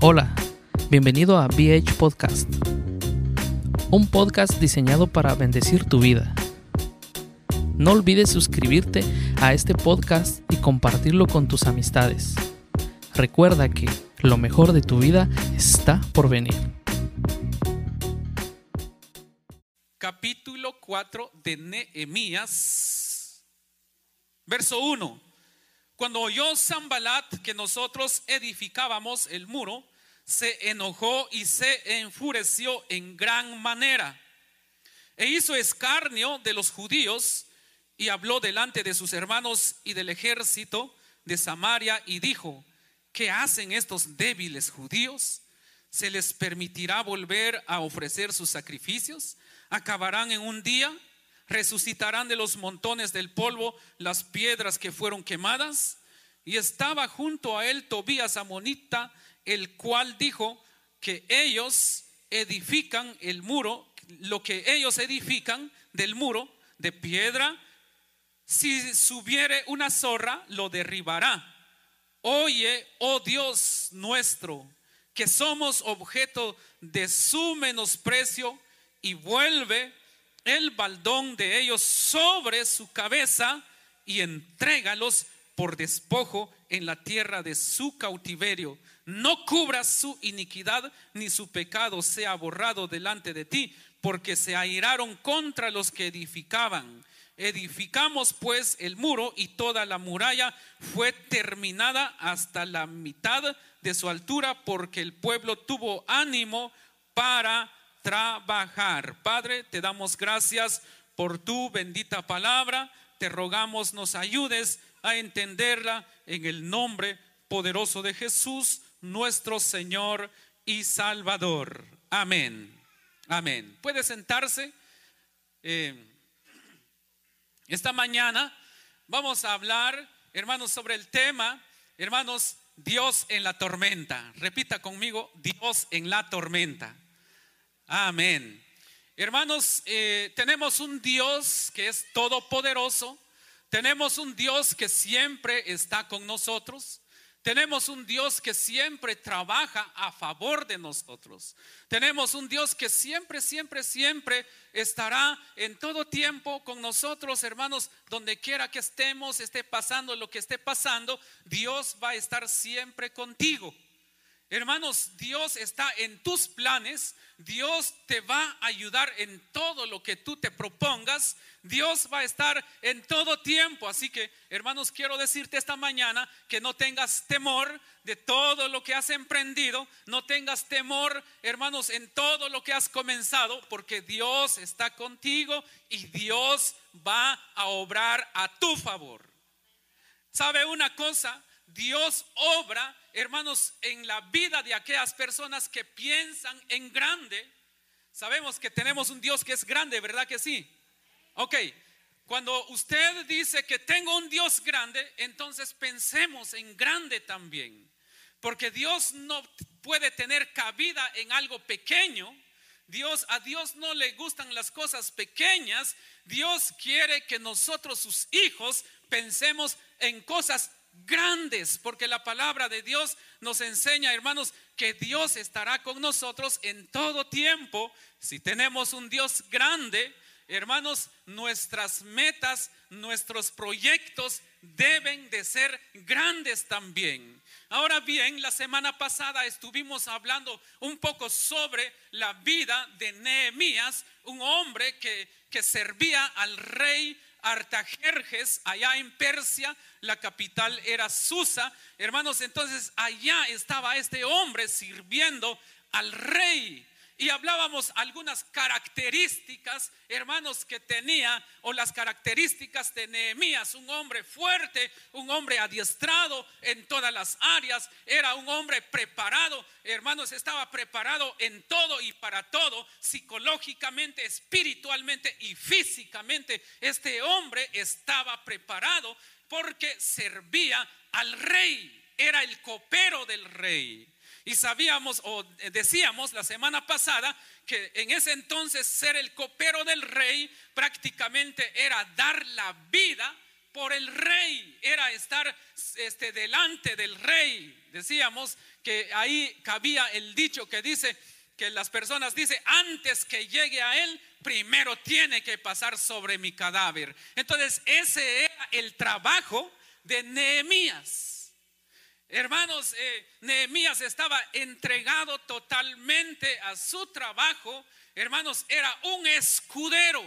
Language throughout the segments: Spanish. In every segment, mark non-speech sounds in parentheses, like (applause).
Hola, bienvenido a BH Podcast, un podcast diseñado para bendecir tu vida. No olvides suscribirte a este podcast y compartirlo con tus amistades. Recuerda que lo mejor de tu vida está por venir. Capítulo 4 de Nehemías, verso 1. Cuando oyó Zambalat que nosotros edificábamos el muro, se enojó y se enfureció en gran manera. E hizo escarnio de los judíos y habló delante de sus hermanos y del ejército de Samaria y dijo, ¿qué hacen estos débiles judíos? ¿Se les permitirá volver a ofrecer sus sacrificios? ¿Acabarán en un día? Resucitarán de los montones del polvo las piedras que fueron quemadas. Y estaba junto a él Tobías Amonita, el cual dijo que ellos edifican el muro, lo que ellos edifican del muro de piedra, si subiere una zorra, lo derribará. Oye, oh Dios nuestro, que somos objeto de su menosprecio y vuelve el baldón de ellos sobre su cabeza y entrégalos por despojo en la tierra de su cautiverio. No cubras su iniquidad, ni su pecado sea borrado delante de ti, porque se airaron contra los que edificaban. Edificamos pues el muro y toda la muralla fue terminada hasta la mitad de su altura, porque el pueblo tuvo ánimo para trabajar. Padre, te damos gracias por tu bendita palabra. Te rogamos nos ayudes a entenderla en el nombre poderoso de Jesús, nuestro Señor y Salvador. Amén. Amén. Puede sentarse. Eh, esta mañana vamos a hablar, hermanos, sobre el tema, hermanos, Dios en la tormenta. Repita conmigo, Dios en la tormenta. Amén. Hermanos, eh, tenemos un Dios que es todopoderoso, tenemos un Dios que siempre está con nosotros. Tenemos un Dios que siempre trabaja a favor de nosotros. Tenemos un Dios que siempre, siempre, siempre estará en todo tiempo con nosotros, hermanos, donde quiera que estemos, esté pasando lo que esté pasando, Dios va a estar siempre contigo. Hermanos, Dios está en tus planes, Dios te va a ayudar en todo lo que tú te propongas, Dios va a estar en todo tiempo. Así que, hermanos, quiero decirte esta mañana que no tengas temor de todo lo que has emprendido, no tengas temor, hermanos, en todo lo que has comenzado, porque Dios está contigo y Dios va a obrar a tu favor. ¿Sabe una cosa? Dios obra, hermanos, en la vida de aquellas personas que piensan en grande. Sabemos que tenemos un Dios que es grande, ¿verdad que sí? Ok, cuando usted dice que tengo un Dios grande, entonces pensemos en grande también. Porque Dios no puede tener cabida en algo pequeño. Dios, a Dios no le gustan las cosas pequeñas. Dios quiere que nosotros, sus hijos, pensemos en cosas grandes, porque la palabra de Dios nos enseña, hermanos, que Dios estará con nosotros en todo tiempo. Si tenemos un Dios grande, hermanos, nuestras metas, nuestros proyectos deben de ser grandes también. Ahora bien, la semana pasada estuvimos hablando un poco sobre la vida de Nehemías, un hombre que, que servía al rey Artajerjes allá en Persia, la capital era Susa. Hermanos, entonces allá estaba este hombre sirviendo al rey y hablábamos algunas características, hermanos, que tenía, o las características de Nehemías, un hombre fuerte, un hombre adiestrado en todas las áreas, era un hombre preparado, hermanos, estaba preparado en todo y para todo, psicológicamente, espiritualmente y físicamente. Este hombre estaba preparado porque servía al rey, era el copero del rey. Y sabíamos o decíamos la semana pasada que en ese entonces ser el copero del rey prácticamente era dar la vida por el rey, era estar este, delante del rey. Decíamos que ahí cabía el dicho que dice que las personas dicen, antes que llegue a él, primero tiene que pasar sobre mi cadáver. Entonces ese era el trabajo de Nehemías. Hermanos, eh, Nehemías estaba entregado totalmente a su trabajo. Hermanos, era un escudero.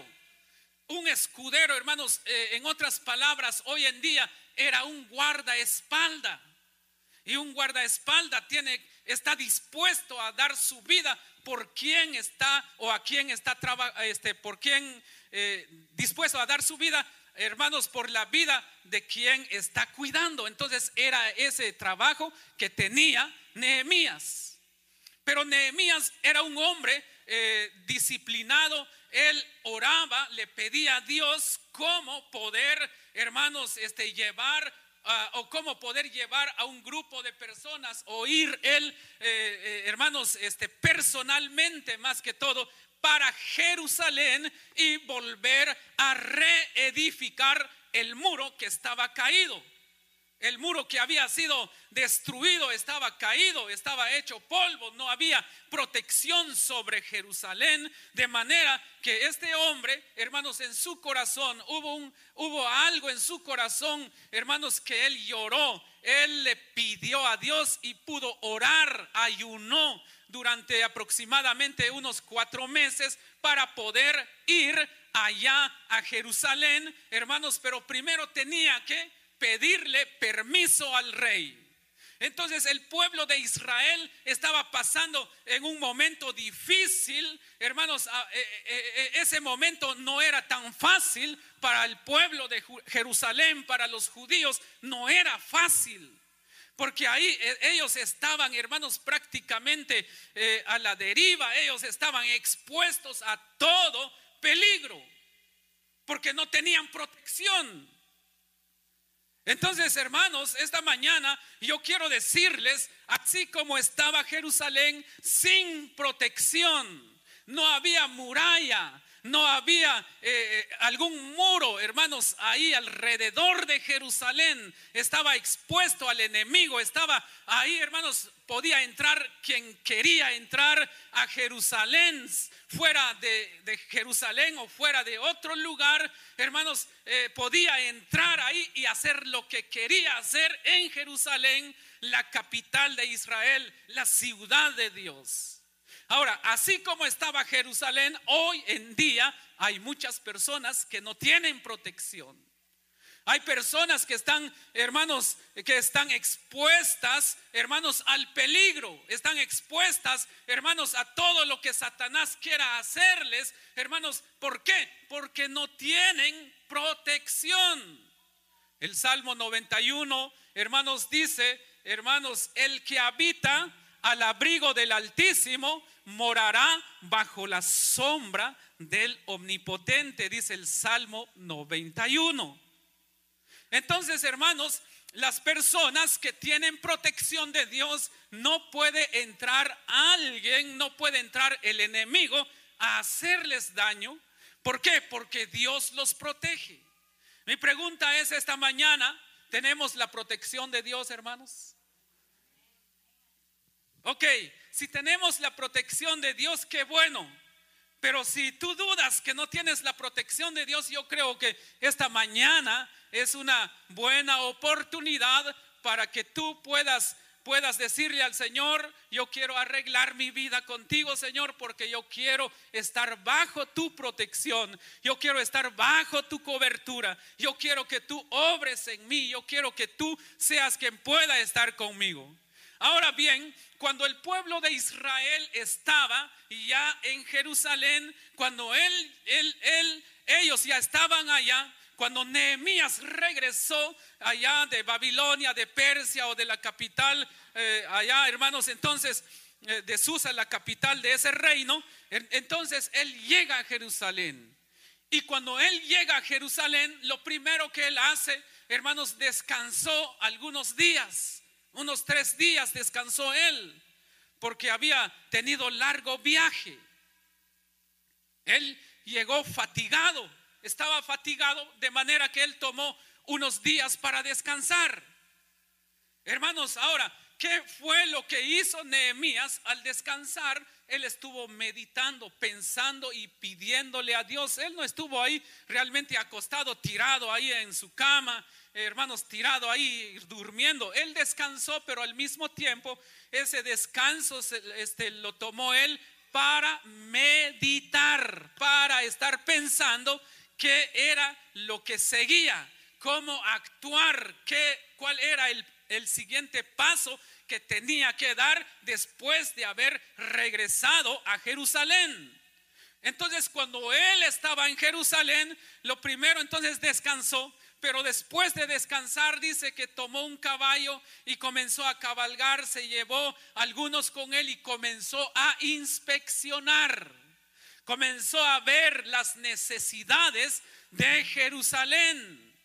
Un escudero, hermanos, eh, en otras palabras, hoy en día era un guardaespalda. Y un guardaespalda tiene, está dispuesto a dar su vida por quien está o a quien está este, por quien eh, dispuesto a dar su vida hermanos, por la vida de quien está cuidando. Entonces era ese trabajo que tenía Nehemías. Pero Nehemías era un hombre eh, disciplinado, él oraba, le pedía a Dios cómo poder, hermanos, este, llevar ah, o cómo poder llevar a un grupo de personas o ir él, eh, eh, hermanos, este, personalmente más que todo para Jerusalén y volver a reedificar el muro que estaba caído. El muro que había sido destruido estaba caído, estaba hecho polvo, no había protección sobre Jerusalén, de manera que este hombre, hermanos, en su corazón hubo hubo algo en su corazón, hermanos, que él lloró, él le pidió a Dios y pudo orar, ayunó durante aproximadamente unos cuatro meses para poder ir allá a Jerusalén, hermanos, pero primero tenía que pedirle permiso al rey. Entonces el pueblo de Israel estaba pasando en un momento difícil, hermanos, eh, eh, eh, ese momento no era tan fácil para el pueblo de Jerusalén, para los judíos, no era fácil. Porque ahí ellos estaban, hermanos, prácticamente a la deriva, ellos estaban expuestos a todo peligro, porque no tenían protección. Entonces, hermanos, esta mañana yo quiero decirles, así como estaba Jerusalén sin protección, no había muralla, no había eh, eh, algún muro, hermanos, ahí alrededor de Jerusalén. Estaba expuesto al enemigo, estaba ahí, hermanos, podía entrar quien quería entrar a Jerusalén, fuera de, Jerusalén o fuera de otro lugar, hermanos, eh, podía entrar ahí y hacer lo que quería hacer en Jerusalén, la capital de Israel, la ciudad de Dios. Ahora, así como estaba Jerusalén, hoy en día hay muchas personas que no tienen protección. Hay personas que están, hermanos, que están expuestas, hermanos, al peligro. Están expuestas, hermanos, a todo lo que Satanás quiera hacerles. Hermanos, ¿por qué? Porque no tienen protección. El Salmo 91, hermanos, dice, hermanos, el que habita al abrigo del Altísimo morará bajo la sombra del Omnipotente, dice el Salmo 91. Entonces, hermanos, las personas que tienen protección de Dios, no puede entrar alguien, no puede entrar el enemigo a hacerles daño. ¿Por qué? Porque Dios los protege. Mi pregunta es esta mañana, ¿tenemos la protección de Dios, hermanos? Ok, si tenemos la protección de Dios, qué bueno. Pero si tú dudas que no tienes la protección de Dios, yo creo que esta mañana es una buena oportunidad para que tú puedas puedas decirle al Señor, yo quiero arreglar mi vida contigo, Señor, porque yo quiero estar bajo tu protección, yo quiero estar bajo tu cobertura, yo quiero que tú obres en mí, yo quiero que tú seas quien pueda estar conmigo. Ahora bien, cuando el pueblo de Israel estaba ya en Jerusalén, cuando él, él, él, ellos ya estaban allá, cuando Nehemías regresó allá de Babilonia, de Persia o de la capital, eh, allá hermanos, entonces eh, de Susa, la capital de ese reino, entonces él llega a Jerusalén. Y cuando él llega a Jerusalén, lo primero que él hace, hermanos, descansó algunos días, unos tres días descansó él, porque había tenido largo viaje. Él llegó fatigado estaba fatigado de manera que él tomó unos días para descansar. Hermanos, ahora, ¿qué fue lo que hizo Nehemías al descansar? Él estuvo meditando, pensando y pidiéndole a Dios. Él no estuvo ahí realmente acostado, tirado ahí en su cama, hermanos, tirado ahí durmiendo. Él descansó, pero al mismo tiempo ese descanso este, lo tomó él para meditar, para estar pensando qué era lo que seguía, cómo actuar, qué, cuál era el, el siguiente paso que tenía que dar después de haber regresado a Jerusalén. Entonces cuando él estaba en Jerusalén, lo primero entonces descansó, pero después de descansar dice que tomó un caballo y comenzó a cabalgar, se llevó algunos con él y comenzó a inspeccionar comenzó a ver las necesidades de Jerusalén.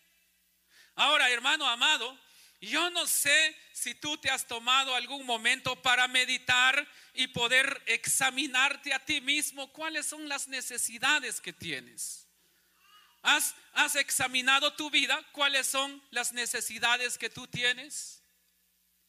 Ahora, hermano amado, yo no sé si tú te has tomado algún momento para meditar y poder examinarte a ti mismo cuáles son las necesidades que tienes. ¿Has, ¿Has, examinado tu vida? ¿Cuáles son las necesidades que tú tienes?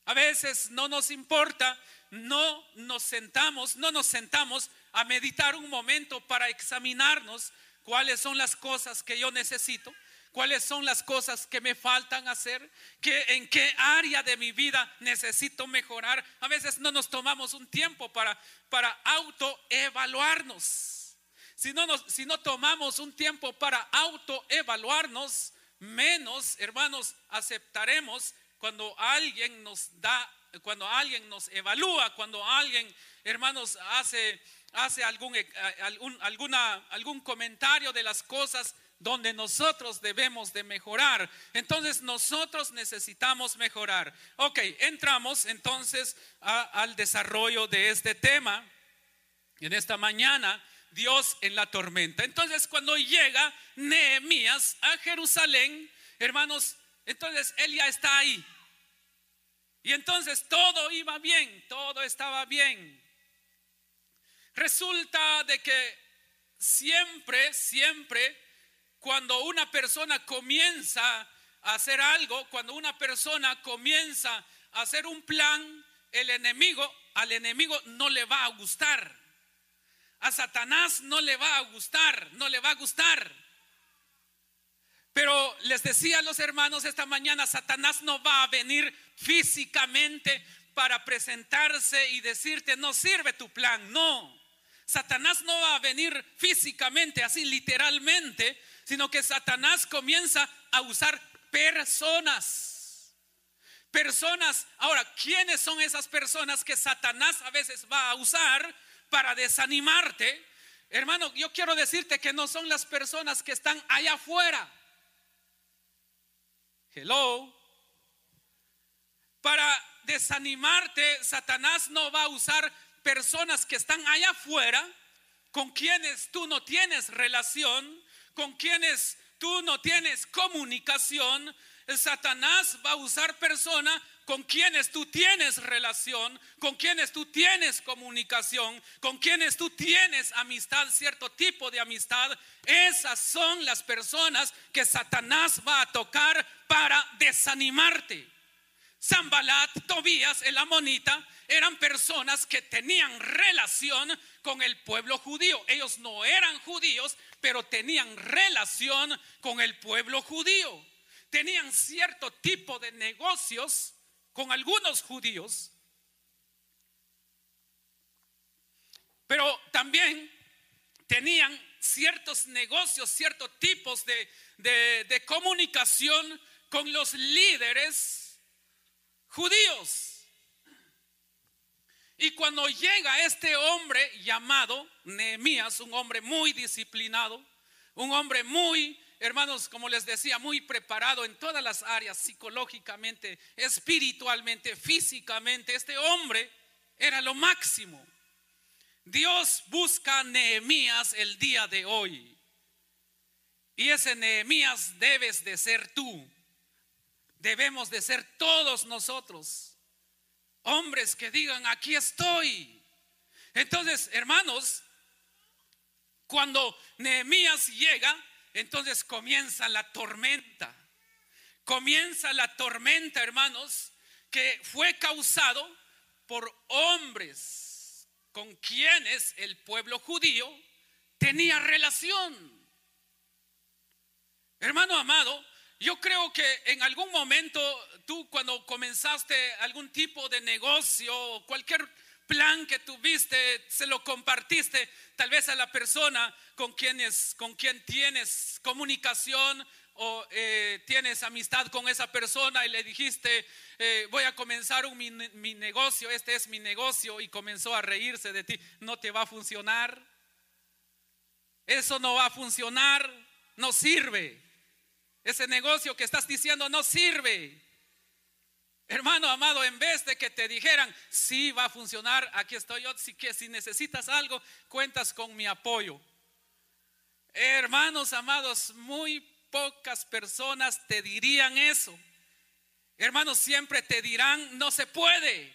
A veces no nos importa, no nos sentamos, no nos sentamos a meditar un momento para examinarnos cuáles son las cosas que yo necesito, cuáles son las cosas que me faltan hacer, que, en qué área de mi vida necesito mejorar. A veces no nos tomamos un tiempo para, para autoevaluarnos. Si no, nos, si no tomamos un tiempo para autoevaluarnos, menos, hermanos, aceptaremos cuando alguien nos da, cuando alguien nos evalúa, cuando alguien, hermanos, hace hace algún, eh, algún, alguna, algún comentario de las cosas donde nosotros debemos de mejorar. Entonces nosotros necesitamos mejorar. Ok, entramos entonces al desarrollo de este tema. En esta mañana, Dios en la tormenta. Entonces cuando llega Nehemías a Jerusalén, hermanos, entonces él ya está ahí. Y entonces todo iba bien, todo estaba bien. Resulta de que siempre, siempre, cuando una persona comienza a hacer algo, cuando una persona comienza a hacer un plan, el enemigo, al enemigo no le va a gustar. A Satanás no le va a gustar, no le va a gustar. Pero les decía a los hermanos esta mañana, Satanás no va a venir físicamente para presentarse y decirte, no sirve tu plan, no. Satanás no va a venir físicamente, así literalmente, sino que Satanás comienza a usar personas. Personas, ahora, ¿quiénes son esas personas que Satanás a veces va a usar para desanimarte? Hermano, yo quiero decirte que no son las personas que están allá afuera. Hello. Para desanimarte, Satanás no va a usar personas que están allá afuera, con quienes tú no tienes relación, con quienes tú no tienes comunicación, Satanás va a usar personas con quienes tú tienes relación, con quienes tú tienes comunicación, con quienes tú tienes amistad, cierto tipo de amistad. Esas son las personas que Satanás va a tocar para desanimarte. Zambalat, Tobías, el amonita, eran personas que tenían relación con el pueblo judío. Ellos no eran judíos, pero tenían relación con el pueblo judío. Tenían cierto tipo de negocios con algunos judíos. Pero también tenían ciertos negocios, ciertos tipos de, de comunicación con los líderes judíos. Y cuando llega este hombre llamado Nehemías, un hombre muy disciplinado, un hombre muy, hermanos, como les decía, muy preparado en todas las áreas, psicológicamente, espiritualmente, físicamente, este hombre era lo máximo. Dios busca a Nehemías el día de hoy. Y ese Nehemías debes de ser tú. Debemos de ser todos nosotros hombres que digan, aquí estoy. Entonces, hermanos, cuando Nehemías llega, entonces comienza la tormenta. Comienza la tormenta, hermanos, que fue causado por hombres con quienes el pueblo judío tenía relación. Hermano amado, yo creo que en algún momento tú cuando comenzaste algún tipo de negocio cualquier plan que tuviste, se lo compartiste tal vez a la persona con, quienes, con quien tienes comunicación o eh, tienes amistad con esa persona y le dijiste, eh, voy a comenzar un, mi negocio, este es mi negocio y comenzó a reírse de ti, no te va a funcionar. Eso no va a funcionar, no sirve. Ese negocio que estás diciendo no sirve. Hermano amado, en vez de que te dijeran, sí va a funcionar, aquí estoy yo, si, que, si necesitas algo, cuentas con mi apoyo. Hermanos amados, muy pocas personas te dirían eso. Hermanos, siempre te dirán, no se puede.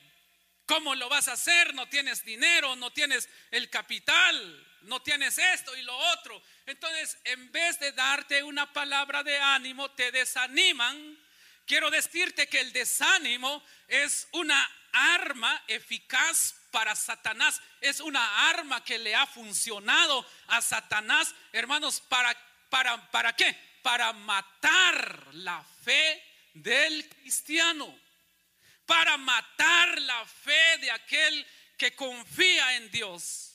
¿Cómo lo vas a hacer? No tienes dinero, no tienes el capital no tienes esto y lo otro. Entonces, en vez de darte una palabra de ánimo, te desaniman. Quiero decirte que el desánimo es una arma eficaz para Satanás. Es una arma que le ha funcionado a Satanás, hermanos, ¿para, para, para qué? Para matar la fe del cristiano. Para matar la fe de aquel que confía en Dios.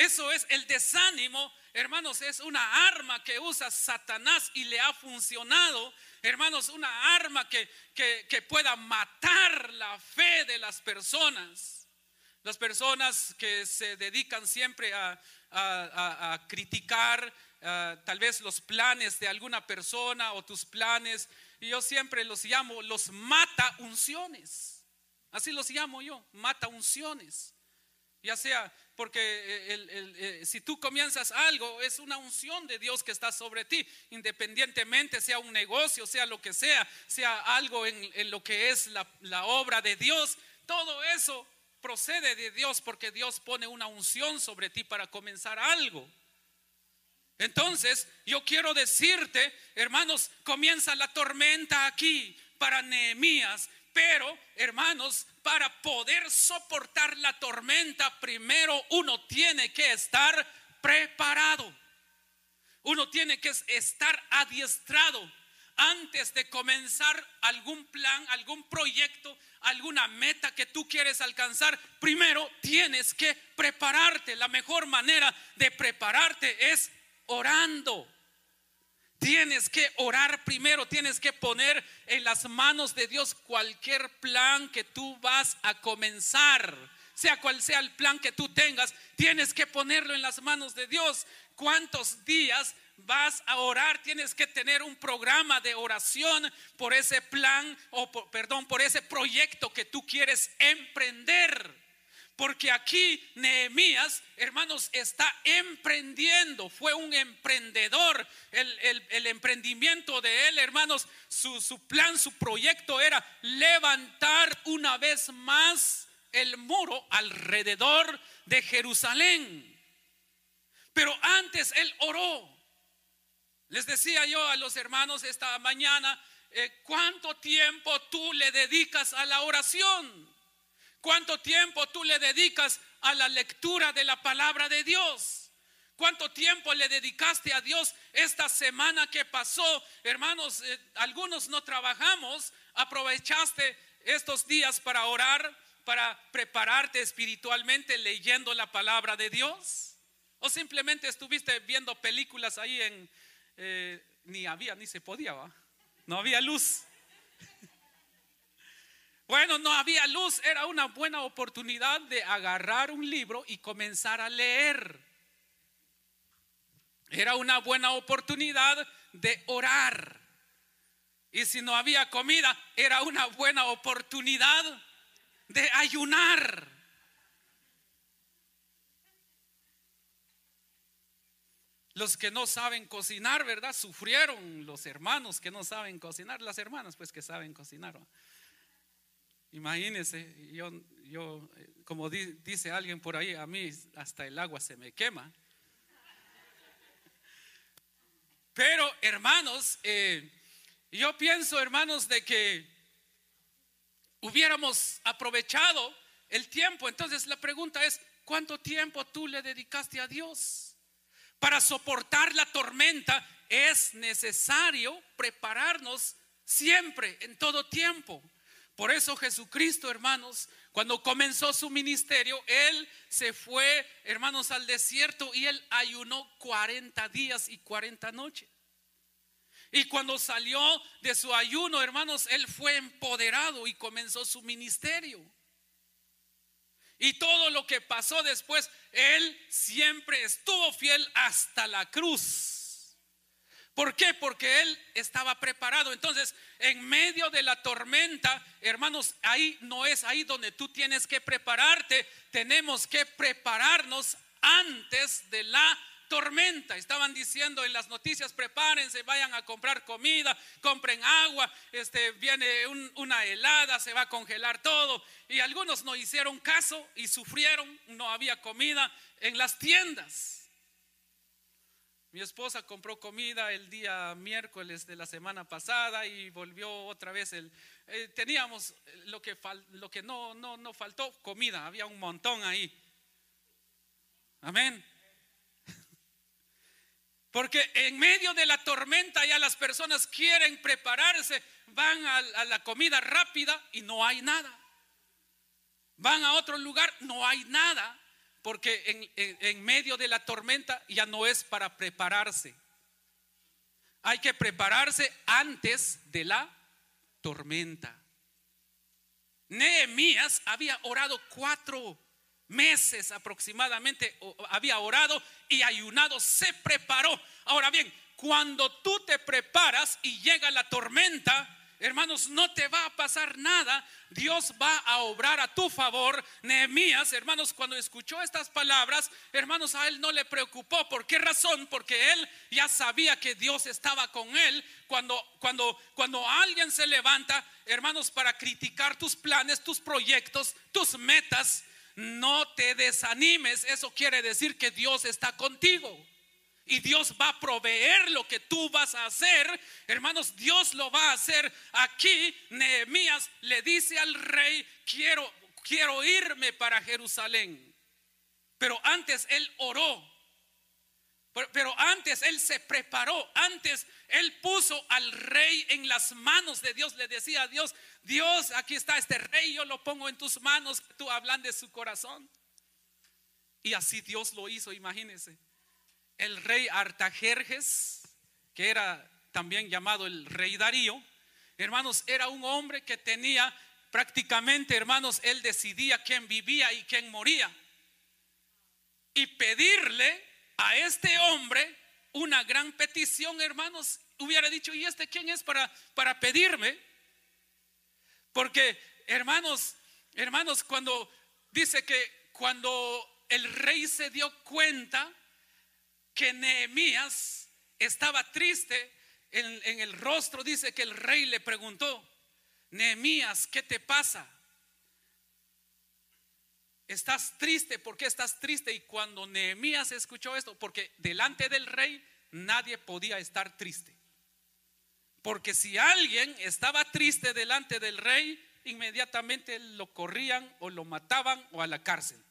Eso es el desánimo, hermanos, es una arma que usa Satanás y le ha funcionado, hermanos, una arma que, que, pueda matar la fe de las personas. Las personas que se dedican siempre a, a, criticar tal vez los planes de alguna persona o tus planes, y yo siempre los llamo los mata unciones. Así los llamo yo, mata unciones. Ya sea porque eh, eh, si tú comienzas algo, es una unción de Dios que está sobre ti, independientemente sea un negocio, sea lo que sea, sea algo en, lo que es la, la obra de Dios, todo eso procede de Dios porque Dios pone una unción sobre ti para comenzar algo. Entonces, yo quiero decirte, hermanos, comienza la tormenta aquí para Nehemías pero, hermanos, para poder soportar la tormenta, primero uno tiene que estar preparado. Uno tiene que estar adiestrado antes de comenzar algún plan, algún proyecto, alguna meta que tú quieres alcanzar. Primero tienes que prepararte. La mejor manera de prepararte es orando. Tienes que orar primero, tienes que poner en las manos de Dios cualquier plan que tú vas a comenzar. Sea cual sea el plan que tú tengas, tienes que ponerlo en las manos de Dios. ¿Cuántos días vas a orar? Tienes que tener un programa de oración por ese plan o perdón, por ese proyecto que tú quieres emprender. Porque aquí Nehemías, hermanos, está emprendiendo. Fue un emprendedor. El, emprendimiento de él, hermanos, su, plan, su proyecto era levantar una vez más el muro alrededor de Jerusalén. Pero antes él oró. Les decía yo a los hermanos esta mañana, eh, ¿cuánto tiempo tú le dedicas a la oración? ¿Cuánto tiempo tú le dedicas a la lectura de la palabra de Dios? ¿Cuánto tiempo le dedicaste a Dios esta semana que pasó? Hermanos, eh, algunos no trabajamos, aprovechaste estos días para orar, para prepararte espiritualmente leyendo la palabra de Dios. O simplemente estuviste viendo películas ahí en... Eh, ni había, ni se podía, no había luz. Bueno, no había luz, era una buena oportunidad de agarrar un libro y comenzar a leer. Era una buena oportunidad de orar. Y si no había comida, era una buena oportunidad de ayunar. Los que no saben cocinar, ¿verdad? Sufrieron los hermanos que no saben cocinar, las hermanas pues que saben cocinar. Imagínense, yo, yo, como dice alguien por ahí, a mí hasta el agua se me quema. Pero hermanos, eh, yo pienso hermanos de que hubiéramos aprovechado el tiempo. Entonces la pregunta es, ¿cuánto tiempo tú le dedicaste a Dios? Para soportar la tormenta es necesario prepararnos siempre, en todo tiempo. Por eso Jesucristo, hermanos, cuando comenzó su ministerio, Él se fue, hermanos, al desierto y Él ayunó 40 días y 40 noches. Y cuando salió de su ayuno, hermanos, Él fue empoderado y comenzó su ministerio. Y todo lo que pasó después, Él siempre estuvo fiel hasta la cruz. ¿Por qué? Porque Él estaba preparado. Entonces, en medio de la tormenta, hermanos, ahí no es ahí donde tú tienes que prepararte. Tenemos que prepararnos antes de la tormenta. Estaban diciendo en las noticias, prepárense, vayan a comprar comida, compren agua, este, viene una helada, se va a congelar todo. Y algunos no hicieron caso y sufrieron, no había comida en las tiendas. Mi esposa compró comida el día miércoles de la semana pasada y volvió otra vez el... Eh, teníamos lo que, lo que no, no, faltó, comida, había un montón ahí. Amén. (laughs) Porque en medio de la tormenta ya las personas quieren prepararse, van a, la comida rápida y no hay nada. Van a otro lugar, no hay nada, porque en, medio de la tormenta ya no es para prepararse. Hay que prepararse antes de la tormenta. Nehemías había orado cuatro meses aproximadamente había orado y ayunado, se preparó. Ahora bien, cuando tú te preparas y llega la tormenta, hermanos, no te va a pasar nada. Dios va a obrar a tu favor. Nehemías, hermanos, cuando escuchó estas palabras, hermanos, a él no le preocupó. ¿Por qué razón? Porque él ya sabía que Dios estaba con él. Cuando, cuando, cuando alguien se levanta, hermanos, para criticar tus planes, tus proyectos, tus metas, no te desanimes. Eso quiere decir que Dios está contigo. Y Dios va a proveer lo que tú vas a hacer. Hermanos, Dios lo va a hacer. Aquí Nehemías le dice al rey, quiero, quiero irme para Jerusalén. Pero antes él oró. Pero antes él se preparó, antes él puso al rey en las manos de Dios, le decía a Dios, Dios, aquí está este rey, yo lo pongo en tus manos, tú hablan de su corazón. Y así Dios lo hizo, imagínense. El rey Artajerjes, que era también llamado el rey Darío, hermanos, era un hombre que tenía prácticamente, hermanos, él decidía quién vivía y quién moría. Y pedirle a este hombre una gran petición, hermanos, hubiera dicho, ¿y este quién es para, para pedirme? Porque, hermanos, hermanos, cuando dice que cuando el rey se dio cuenta que Nehemías estaba triste, en, el rostro dice que el rey le preguntó, Nehemías, ¿qué te pasa? Estás triste, ¿por qué estás triste? Y cuando Nehemías escuchó esto, porque delante del rey nadie podía estar triste. Porque si alguien estaba triste delante del rey, inmediatamente lo corrían o lo mataban o a la cárcel.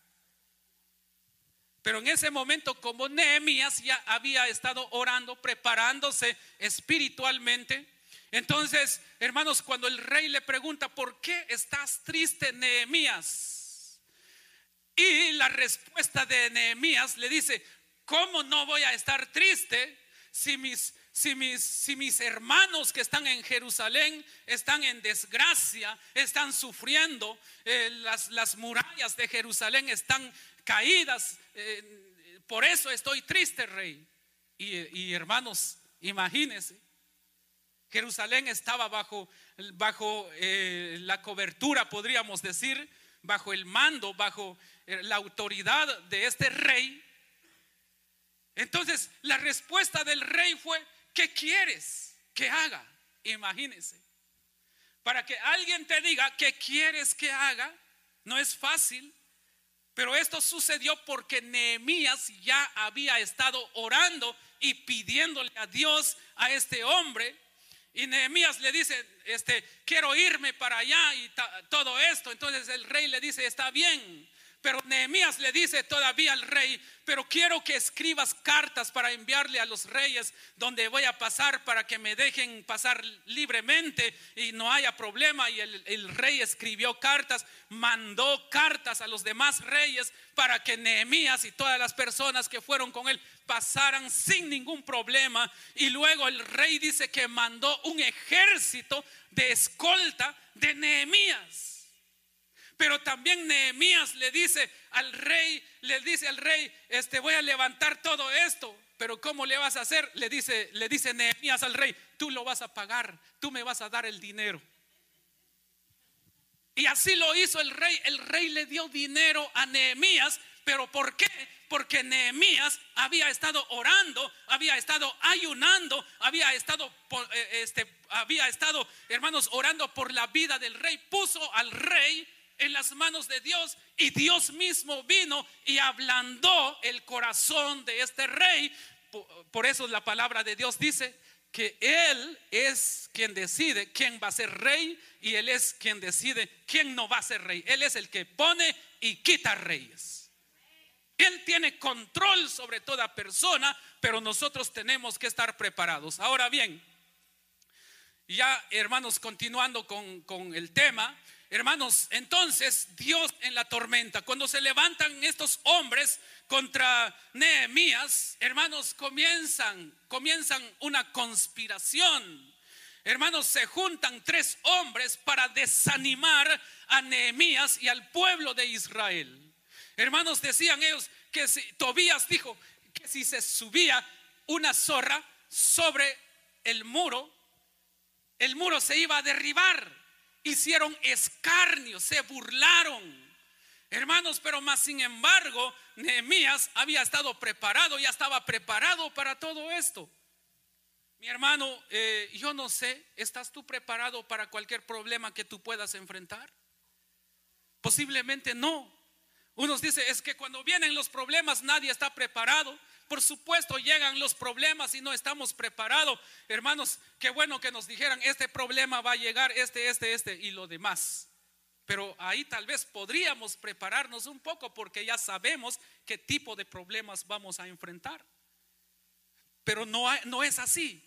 Pero en ese momento, como Nehemías ya había estado orando, preparándose espiritualmente, entonces, hermanos, cuando el rey le pregunta, ¿por qué estás triste, Nehemías? Y la respuesta de Nehemías le dice, ¿cómo no voy a estar triste si mis, si mis, si mis hermanos que están en Jerusalén están en desgracia, están sufriendo, eh, las, las, murallas de Jerusalén están caídas? Eh, por eso estoy triste, rey. Y, hermanos, imagínense Jerusalén estaba bajo, bajo eh, la cobertura, podríamos decir, bajo el mando, bajo eh, la autoridad de este rey. Entonces, la respuesta del rey fue, ¿qué quieres que haga? Imagínense. Para que alguien te diga qué quieres que haga, no es fácil, pero esto sucedió porque Nehemías ya había estado orando y pidiéndole a Dios a este hombre y Nehemías le dice, este, quiero irme para allá y todo esto. Entonces el rey le dice, está bien. Pero Nehemías le dice todavía al rey, pero quiero que escribas cartas para enviarle a los reyes donde voy a pasar para que me dejen pasar libremente y no haya problema. Y el, rey escribió cartas, mandó cartas a los demás reyes para que Nehemías y todas las personas que fueron con él pasaran sin ningún problema. Y luego el rey dice que mandó un ejército de escolta de Nehemías. Pero también Nehemías le dice al rey, le dice al rey, este voy a levantar todo esto, pero ¿cómo le vas a hacer? Le dice, le dice Nehemías al rey, tú lo vas a pagar, tú me vas a dar el dinero. Y así lo hizo el rey. El rey le dio dinero a Nehemías, pero ¿por qué? Porque Nehemías había estado orando, había estado ayunando, había estado, eh, este, había estado, hermanos, orando por la vida del rey. Puso al rey en las manos de Dios y Dios mismo vino y ablandó el corazón de este rey. Por eso la palabra de Dios dice que Él es quien decide quién va a ser rey y Él es quien decide quién no va a ser rey. Él es el que pone y quita reyes. Él tiene control sobre toda persona, pero nosotros tenemos que estar preparados. Ahora bien, ya hermanos, continuando con, con el tema, Hermanos, entonces Dios en la tormenta, cuando se levantan estos hombres contra Nehemías, hermanos, comienzan, comienzan una conspiración. Hermanos, se juntan tres hombres para desanimar a Nehemías y al pueblo de Israel. Hermanos, decían ellos que si Tobías dijo que si se subía una zorra sobre el muro, el muro se iba a derribar hicieron escarnio, se burlaron. Hermanos, pero más sin embargo, Nehemías había estado preparado, ya estaba preparado para todo esto. Mi hermano, eh, yo no sé, ¿estás tú preparado para cualquier problema que tú puedas enfrentar? Posiblemente no. Unos dicen, es que cuando vienen los problemas nadie está preparado. Por supuesto, llegan los problemas y no estamos preparados. Hermanos, qué bueno que nos dijeran, este problema va a llegar, este, este, este y lo demás. Pero ahí tal vez podríamos prepararnos un poco porque ya sabemos qué tipo de problemas vamos a enfrentar. Pero no, no es así.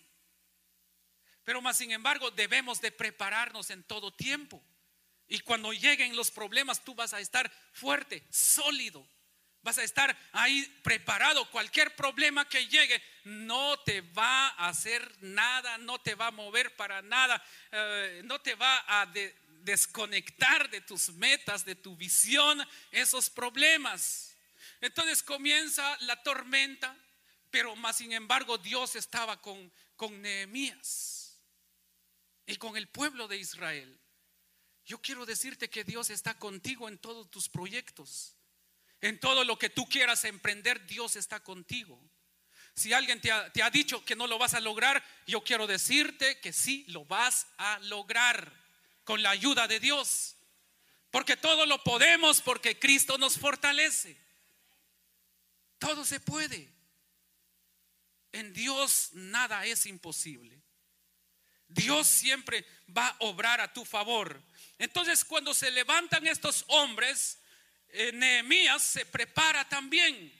Pero más sin embargo debemos de prepararnos en todo tiempo. Y cuando lleguen los problemas tú vas a estar fuerte, sólido, Vas a estar ahí preparado. Cualquier problema que llegue no te va a hacer nada, no te va a mover para nada, eh, no te va a desconectar de tus metas, de tu visión, esos problemas. Entonces comienza la tormenta, pero más sin embargo Dios estaba con, con Nehemías y con el pueblo de Israel. Yo quiero decirte que Dios está contigo en todos tus proyectos. En todo lo que tú quieras emprender, Dios está contigo. Si alguien te ha, dicho que no lo vas a lograr, yo quiero decirte que sí lo vas a lograr con la ayuda de Dios. Porque todo lo podemos porque Cristo nos fortalece. Todo se puede. En Dios nada es imposible. Dios siempre va a obrar a tu favor. Entonces cuando se levantan estos hombres, eh, Nehemías se prepara también.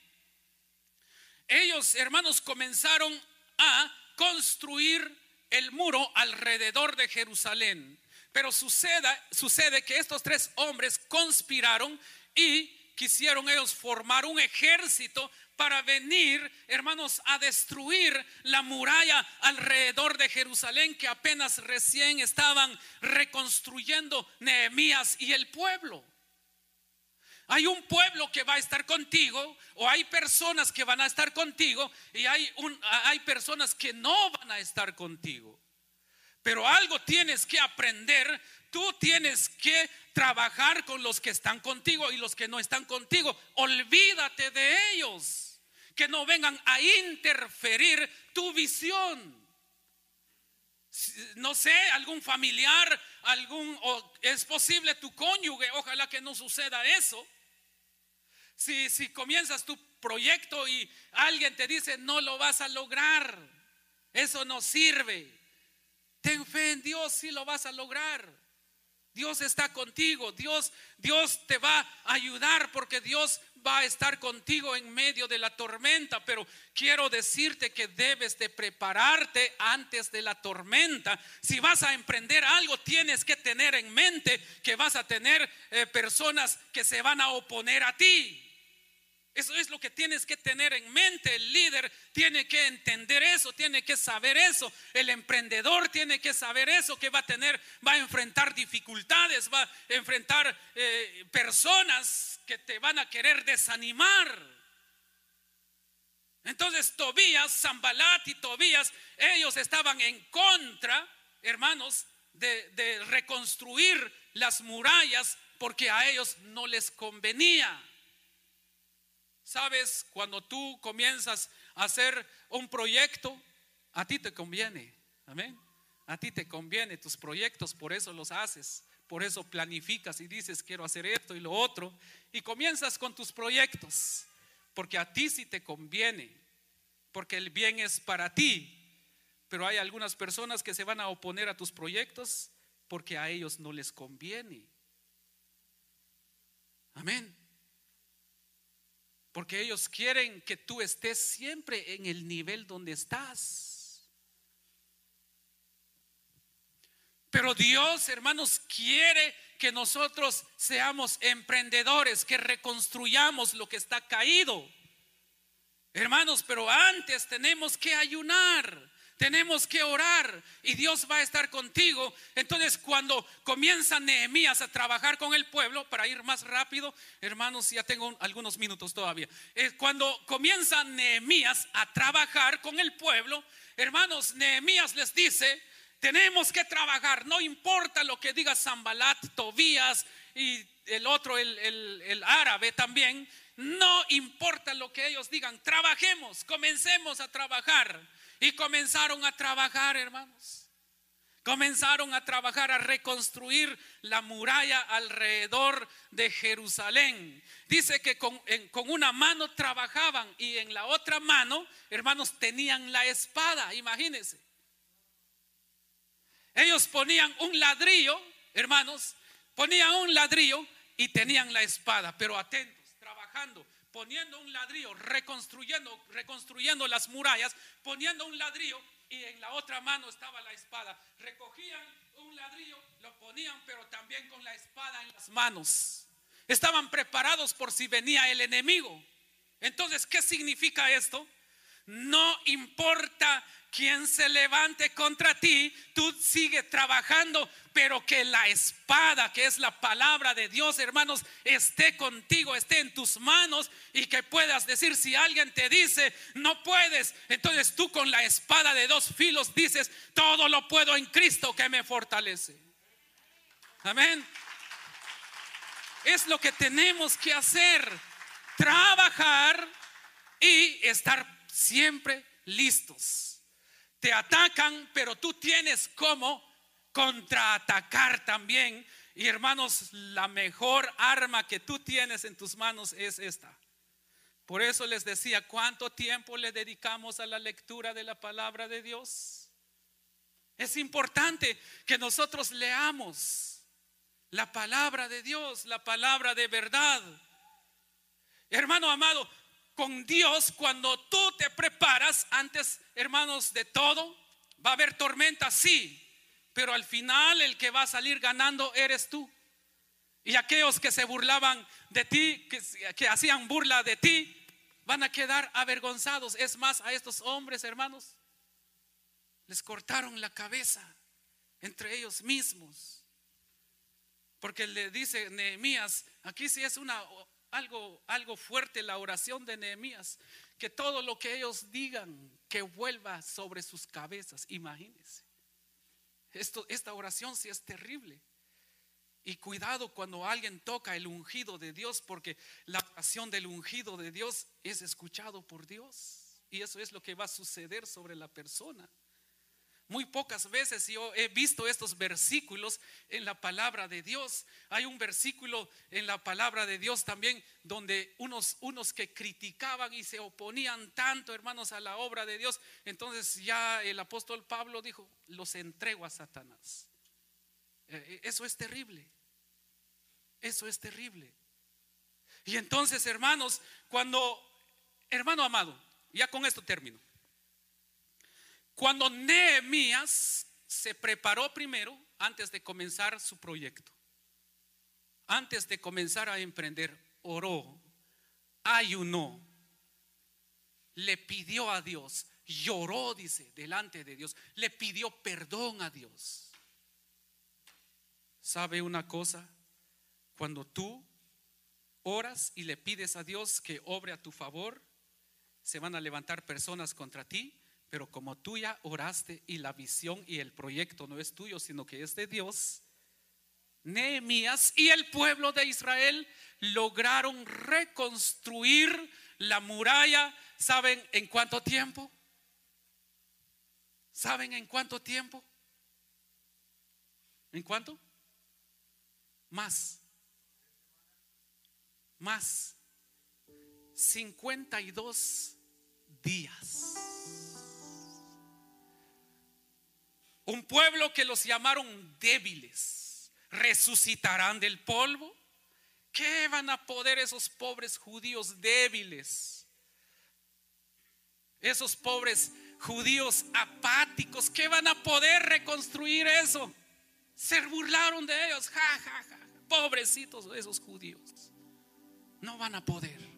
Ellos, hermanos, comenzaron a construir el muro alrededor de Jerusalén. Pero sucede, sucede que estos tres hombres conspiraron y quisieron ellos formar un ejército para venir, hermanos, a destruir la muralla alrededor de Jerusalén que apenas recién estaban reconstruyendo Nehemías y el pueblo. Hay un pueblo que va a estar contigo o hay personas que van a estar contigo y hay, un, hay personas que no van a estar contigo. Pero algo tienes que aprender. Tú tienes que trabajar con los que están contigo y los que no están contigo. Olvídate de ellos. Que no vengan a interferir tu visión. No sé, algún familiar, algún, o es posible tu cónyuge, ojalá que no suceda eso. Si, si comienzas tu proyecto y alguien te dice, no lo vas a lograr, eso no sirve. Ten fe en Dios, si lo vas a lograr. Dios está contigo, Dios, Dios te va a ayudar porque Dios va a estar contigo en medio de la tormenta, pero quiero decirte que debes de prepararte antes de la tormenta. Si vas a emprender algo, tienes que tener en mente que vas a tener eh, personas que se van a oponer a ti. Eso es lo que tienes que tener en mente. El líder tiene que entender eso, tiene que saber eso. El emprendedor tiene que saber eso, que va a tener, va a enfrentar dificultades, va a enfrentar eh, personas que te van a querer desanimar. Entonces Tobías, Zambalat y Tobías, ellos estaban en contra, hermanos, de, reconstruir las murallas porque a ellos no les convenía. Sabes, cuando tú comienzas a hacer un proyecto, a ti te conviene. Amén. A ti te conviene tus proyectos, por eso los haces. Por eso planificas y dices, quiero hacer esto y lo otro. Y comienzas con tus proyectos, porque a ti sí te conviene, porque el bien es para ti. Pero hay algunas personas que se van a oponer a tus proyectos porque a ellos no les conviene. Amén. Porque ellos quieren que tú estés siempre en el nivel donde estás. Pero Dios, hermanos, quiere que nosotros seamos emprendedores, que reconstruyamos lo que está caído. Hermanos, pero antes tenemos que ayunar. Tenemos que orar y Dios va a estar contigo. Entonces, cuando comienza Nehemías a trabajar con el pueblo, para ir más rápido, hermanos, ya tengo algunos minutos todavía. Eh, cuando comienza Nehemías a trabajar con el pueblo, hermanos, Nehemías les dice: Tenemos que trabajar, no importa lo que diga Zambalat, Tobías y el otro, el, el árabe también. No importa lo que ellos digan, trabajemos, comencemos a trabajar. Y comenzaron a trabajar, hermanos. Comenzaron a trabajar, a reconstruir la muralla alrededor de Jerusalén. Dice que con, con, una mano trabajaban y en la otra mano, hermanos, tenían la espada, imagínense. Ellos ponían un ladrillo, hermanos, ponían un ladrillo y tenían la espada, pero atentos, trabajando poniendo un ladrillo, reconstruyendo, reconstruyendo las murallas, poniendo un ladrillo y en la otra mano estaba la espada. Recogían un ladrillo, lo ponían, pero también con la espada en las manos. Estaban preparados por si venía el enemigo. Entonces, ¿qué significa esto? No importa quien se levante contra ti, tú sigue trabajando, pero que la espada, que es la palabra de Dios, hermanos, esté contigo, esté en tus manos y que puedas decir, si alguien te dice, no puedes, entonces tú con la espada de dos filos dices, todo lo puedo en Cristo que me fortalece. Amén. Es lo que tenemos que hacer, trabajar y estar siempre listos te atacan, pero tú tienes como contraatacar también. Y hermanos, la mejor arma que tú tienes en tus manos es esta. Por eso les decía, ¿cuánto tiempo le dedicamos a la lectura de la palabra de Dios? Es importante que nosotros leamos la palabra de Dios, la palabra de verdad. Hermano amado, con Dios cuando tú te preparas antes, hermanos, de todo, va a haber tormenta, sí, pero al final el que va a salir ganando eres tú. Y aquellos que se burlaban de ti, que, que hacían burla de ti, van a quedar avergonzados. Es más, a estos hombres, hermanos, les cortaron la cabeza entre ellos mismos. Porque le dice Nehemías, aquí sí es una algo, algo fuerte la oración de Nehemías, que todo lo que ellos digan que vuelva sobre sus cabezas. Imagínense. Esto, esta oración sí es terrible. Y cuidado cuando alguien toca el ungido de Dios, porque la oración del ungido de Dios es escuchado por Dios. Y eso es lo que va a suceder sobre la persona. Muy pocas veces yo he visto estos versículos en la palabra de Dios. Hay un versículo en la palabra de Dios también donde unos, unos que criticaban y se oponían tanto, hermanos, a la obra de Dios. Entonces ya el apóstol Pablo dijo, los entrego a Satanás. Eh, eh, eso es terrible. Eso es terrible. Y entonces, hermanos, cuando, hermano amado, ya con esto termino. Cuando Nehemías se preparó primero antes de comenzar su proyecto, antes de comenzar a emprender, oró, ayunó, le pidió a Dios, lloró, dice, delante de Dios, le pidió perdón a Dios. ¿Sabe una cosa? Cuando tú oras y le pides a Dios que obre a tu favor, se van a levantar personas contra ti, pero como tú ya oraste y la visión y el proyecto no es tuyo, sino que es de Dios, Nehemías y el pueblo de Israel lograron reconstruir la muralla. ¿Saben en cuánto tiempo? ¿Saben en cuánto tiempo? ¿En cuánto? Más. Más. 52 días. Un pueblo que los llamaron débiles, resucitarán del polvo. ¿Qué van a poder esos pobres judíos débiles? Esos pobres judíos apáticos, ¿qué van a poder reconstruir eso? Se burlaron de ellos, ja, ja, ja. Pobrecitos esos judíos. No van a poder.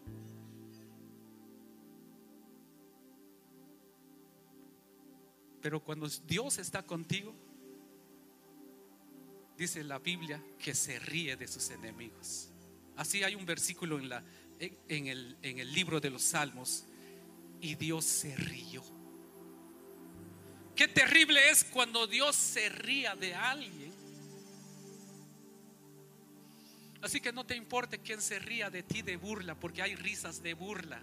Pero cuando Dios está contigo, dice la Biblia que se ríe de sus enemigos. Así hay un versículo en, la, en, el, en el libro de los Salmos. Y Dios se rió. Qué terrible es cuando Dios se ría de alguien. Así que no te importe quién se ría de ti de burla, porque hay risas de burla,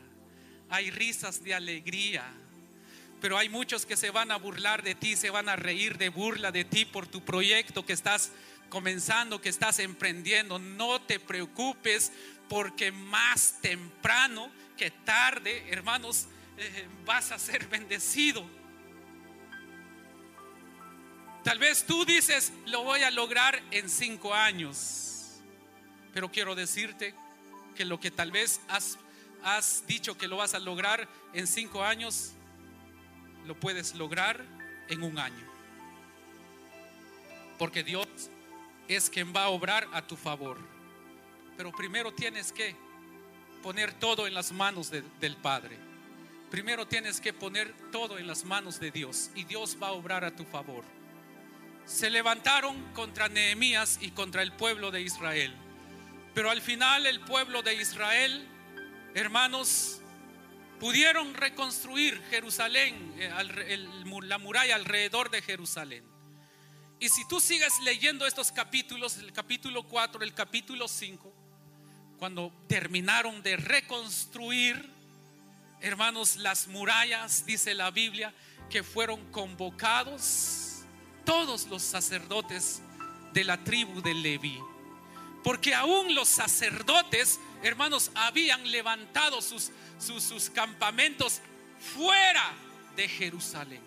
hay risas de alegría. Pero hay muchos que se van a burlar de ti, se van a reír de burla de ti por tu proyecto que estás comenzando, que estás emprendiendo. No te preocupes porque más temprano que tarde, hermanos, eh, vas a ser bendecido. Tal vez tú dices, lo voy a lograr en cinco años. Pero quiero decirte que lo que tal vez has, has dicho que lo vas a lograr en cinco años, lo puedes lograr en un año. Porque Dios es quien va a obrar a tu favor. Pero primero tienes que poner todo en las manos del Padre. Primero tienes que poner todo en las manos de Dios y Dios va a obrar a tu favor se levantaron contra Nehemías y contra el pueblo de Israel. Pero al final el pueblo de Israel, hermanos, pudieron reconstruir Jerusalén, eh, la muralla alrededor de Jerusalén. Y si tú sigues leyendo estos capítulos, el capítulo 4, el capítulo 5, cuando terminaron de reconstruir, hermanos, las murallas, dice la Biblia, que fueron convocados todos los sacerdotes de la tribu de Leví. Porque aún los sacerdotes, hermanos, habían levantado sus, sus, campamentos fuera de Jerusalén.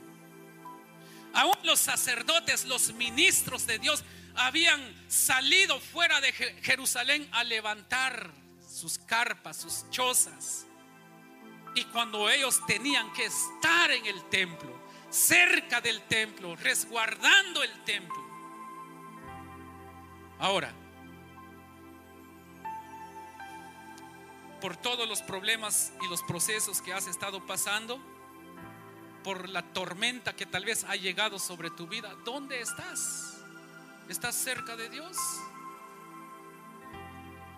Aún los sacerdotes, los ministros de Dios habían salido fuera de Jerusalén a levantar sus carpas, sus chozas. Y cuando ellos tenían que estar en el templo, cerca del templo, resguardando el templo. Ahora, por todos los problemas y los procesos que has estado pasando, por la tormenta que tal vez ha llegado sobre tu vida, ¿dónde estás? ¿Estás cerca de Dios?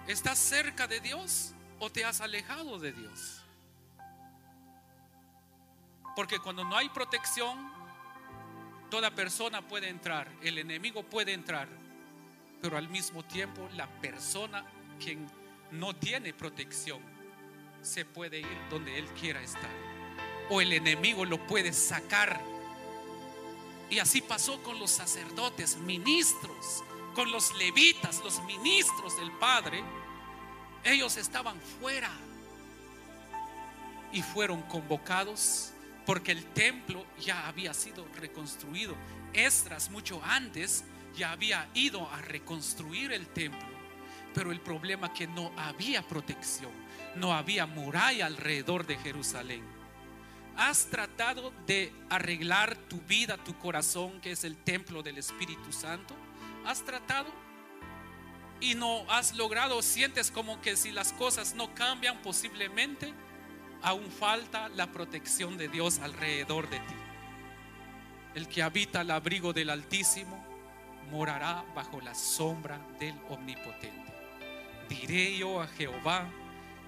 ¿Estás cerca de Dios o te has alejado de Dios? Porque cuando no hay protección, toda persona puede entrar, el enemigo puede entrar, pero al mismo tiempo la persona quien no tiene protección se puede ir donde él quiera estar. O el enemigo lo puede sacar. Y así pasó con los sacerdotes, ministros, con los levitas, los ministros del Padre. Ellos estaban fuera y fueron convocados porque el templo ya había sido reconstruido. Esdras mucho antes ya había ido a reconstruir el templo, pero el problema que no había protección, no había muralla alrededor de Jerusalén. ¿Has tratado de arreglar tu vida, tu corazón, que es el templo del Espíritu Santo? ¿Has tratado? Y no has logrado, sientes como que si las cosas no cambian posiblemente, aún falta la protección de Dios alrededor de ti. El que habita al abrigo del Altísimo morará bajo la sombra del Omnipotente. Diré yo a Jehová,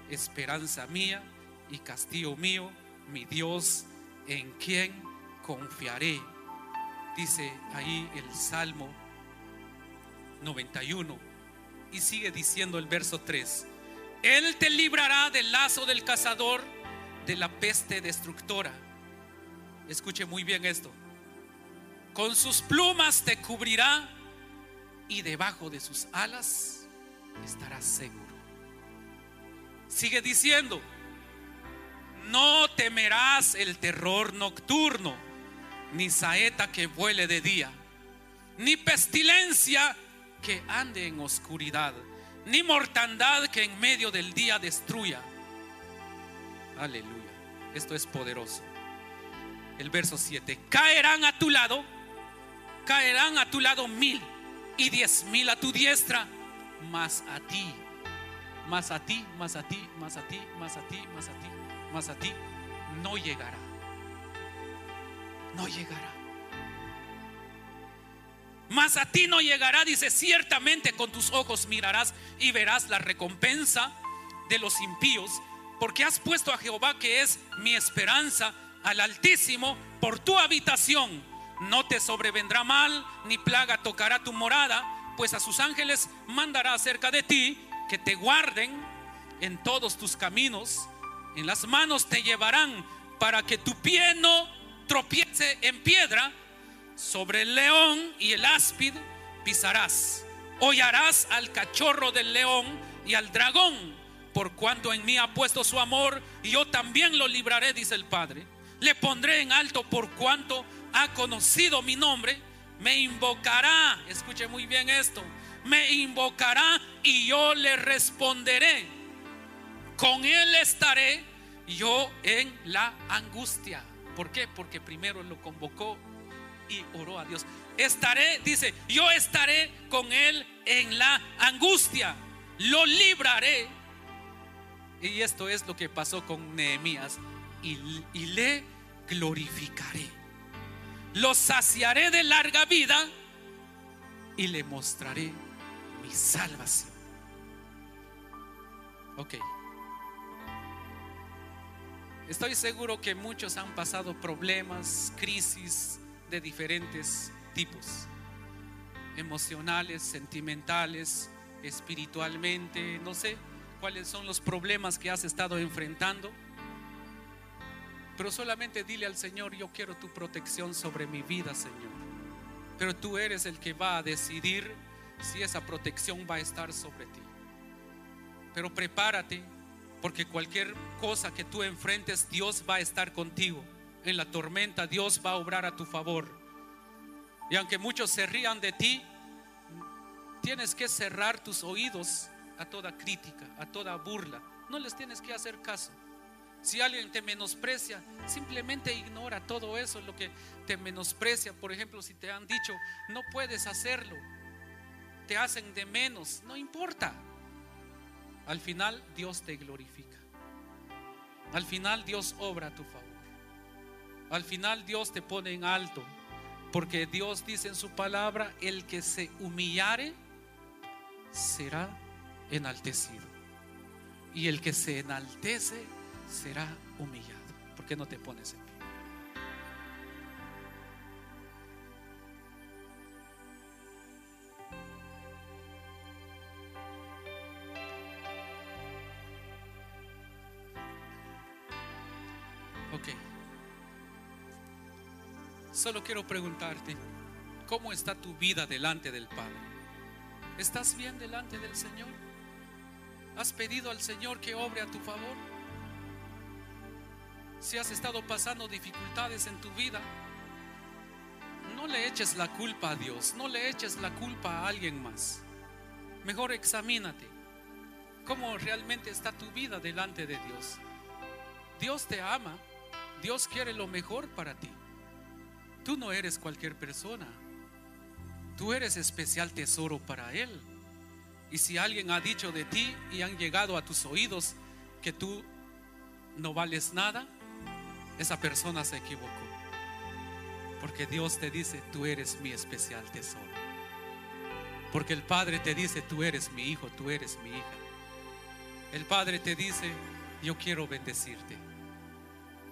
esperanza mía y castillo mío, mi Dios, en quien confiaré. Dice ahí el Salmo 91 y sigue diciendo el verso 3. Él te librará del lazo del cazador de la peste destructora. Escuche muy bien esto. Con sus plumas te cubrirá y debajo de sus alas estarás seguro. Sigue diciendo, no temerás el terror nocturno, ni saeta que vuele de día, ni pestilencia que ande en oscuridad, ni mortandad que en medio del día destruya. Aleluya. Esto es poderoso. El verso 7. Caerán a tu lado, caerán a tu lado mil y diez mil a tu diestra, más a ti, más a ti, más a ti, más a ti, más a ti, más a ti, más a ti, no llegará. No llegará. Más a ti no llegará, dice, ciertamente con tus ojos mirarás y verás la recompensa de los impíos porque has puesto a Jehová, que es mi esperanza, al Altísimo, por tu habitación. No te sobrevendrá mal, ni plaga tocará tu morada, pues a sus ángeles mandará acerca de ti que te guarden en todos tus caminos. En las manos te llevarán para que tu pie no tropiece en piedra. Sobre el león y el áspid pisarás. Hollarás al cachorro del león y al dragón por cuanto en mí ha puesto su amor, y yo también lo libraré, dice el Padre. Le pondré en alto por cuanto ha conocido mi nombre. Me invocará, escuche muy bien esto, me invocará y yo le responderé. Con él estaré yo en la angustia. ¿Por qué? Porque primero lo convocó y oró a Dios. Estaré, dice, yo estaré con él en la angustia. Lo libraré y esto es lo que pasó con Nehemías. Y, le glorificaré. Lo saciaré de larga vida y le mostraré mi salvación. Ok. Estoy seguro que muchos han pasado problemas, crisis de diferentes tipos. Emocionales, sentimentales, espiritualmente, no sé cuáles son los problemas que has estado enfrentando. Pero solamente dile al Señor, yo quiero tu protección sobre mi vida, Señor. Pero tú eres el que va a decidir si esa protección va a estar sobre ti. Pero prepárate, porque cualquier cosa que tú enfrentes, Dios va a estar contigo. En la tormenta, Dios va a obrar a tu favor. Y aunque muchos se rían de ti, tienes que cerrar tus oídos a toda crítica, a toda burla. No les tienes que hacer caso. Si alguien te menosprecia, simplemente ignora todo eso, lo que te menosprecia. Por ejemplo, si te han dicho, no puedes hacerlo, te hacen de menos, no importa. Al final Dios te glorifica. Al final Dios obra a tu favor. Al final Dios te pone en alto. Porque Dios dice en su palabra, el que se humillare será enaltecido. Y el que se enaltece será humillado. ¿Por qué no te pones en pie? Ok. Solo quiero preguntarte, ¿cómo está tu vida delante del Padre? ¿Estás bien delante del Señor? ¿Has pedido al Señor que obre a tu favor? Si has estado pasando dificultades en tu vida, no le eches la culpa a Dios, no le eches la culpa a alguien más. Mejor examínate cómo realmente está tu vida delante de Dios. Dios te ama, Dios quiere lo mejor para ti. Tú no eres cualquier persona, tú eres especial tesoro para Él. Y si alguien ha dicho de ti y han llegado a tus oídos que tú no vales nada, esa persona se equivocó. Porque Dios te dice, tú eres mi especial tesoro. Porque el Padre te dice, tú eres mi hijo, tú eres mi hija. El Padre te dice, yo quiero bendecirte.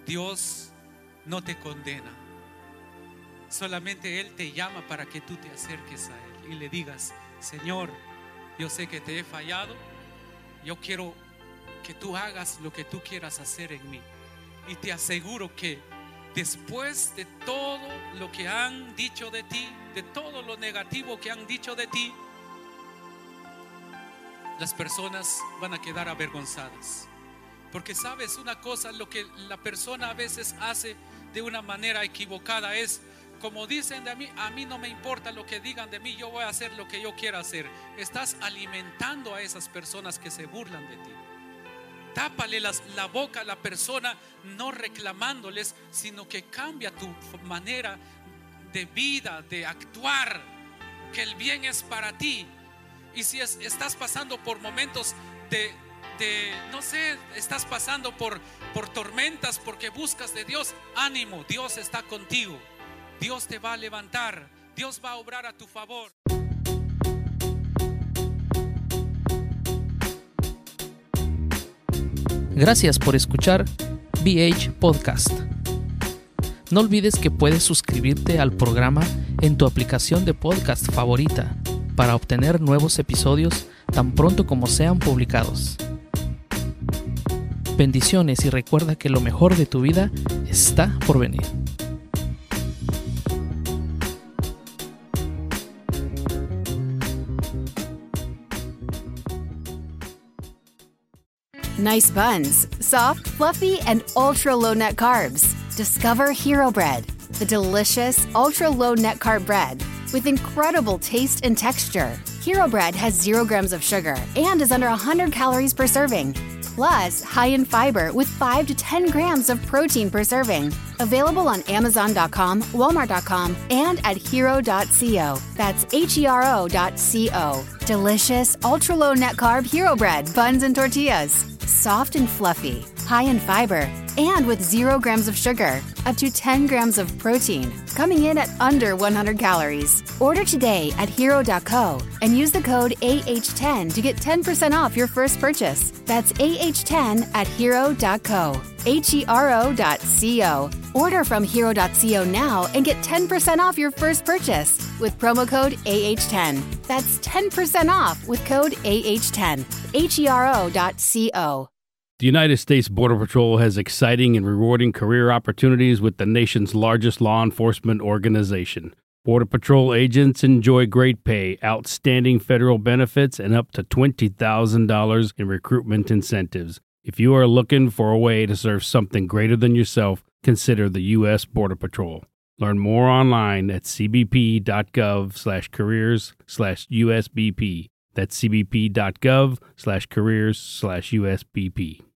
Dios no te condena. Solamente Él te llama para que tú te acerques a Él y le digas, Señor, yo sé que te he fallado. Yo quiero que tú hagas lo que tú quieras hacer en mí. Y te aseguro que después de todo lo que han dicho de ti, de todo lo negativo que han dicho de ti, las personas van a quedar avergonzadas. Porque sabes una cosa, lo que la persona a veces hace de una manera equivocada es, como dicen de mí, a mí no me importa lo que digan de mí, yo voy a hacer lo que yo quiera hacer. Estás alimentando a esas personas que se burlan de ti. Tápale las- la boca a la persona no reclamándoles, sino que cambia tu manera de vida, de actuar, que el bien es para ti. Y si es- estás pasando por momentos de, de, no sé, estás pasando por, por tormentas porque buscas de Dios, ánimo, Dios está contigo. Dios te va a levantar, Dios va a obrar a tu favor. Gracias por escuchar BH Podcast. No olvides que puedes suscribirte al programa en tu aplicación de podcast favorita para obtener nuevos episodios tan pronto como sean publicados. Bendiciones y recuerda que lo mejor de tu vida está por venir. Nice buns, soft, fluffy, and ultra low net carbs. Discover Hero Bread, the delicious ultra low net carb bread with incredible taste and texture. Hero Bread has zero grams of sugar and is under 100 calories per serving. Plus, high in fiber with 5 to 10 grams of protein per serving. Available on Amazon.com, Walmart.com, and at hero.co. That's H E R O.co. Delicious, ultra low net carb Hero Bread, buns and tortillas soft and fluffy, high in fiber, and with zero grams of sugar, up to 10 grams of protein, coming in at under 100 calories. Order today at hero.co and use the code AH10 to get 10% off your first purchase. That's AH10 at hero.co. dot O.co. Order from hero.co now and get 10% off your first purchase with promo code AH10. That's 10% off with code AH10. H E R O.co. The United States Border Patrol has exciting and rewarding career opportunities with the nation's largest law enforcement organization. Border Patrol agents enjoy great pay, outstanding federal benefits, and up to $20,000 in recruitment incentives. If you are looking for a way to serve something greater than yourself, consider the U.S. Border Patrol. Learn more online at cbp.gov slash careers slash USBP. That's cbp.gov slash careers slash USBP.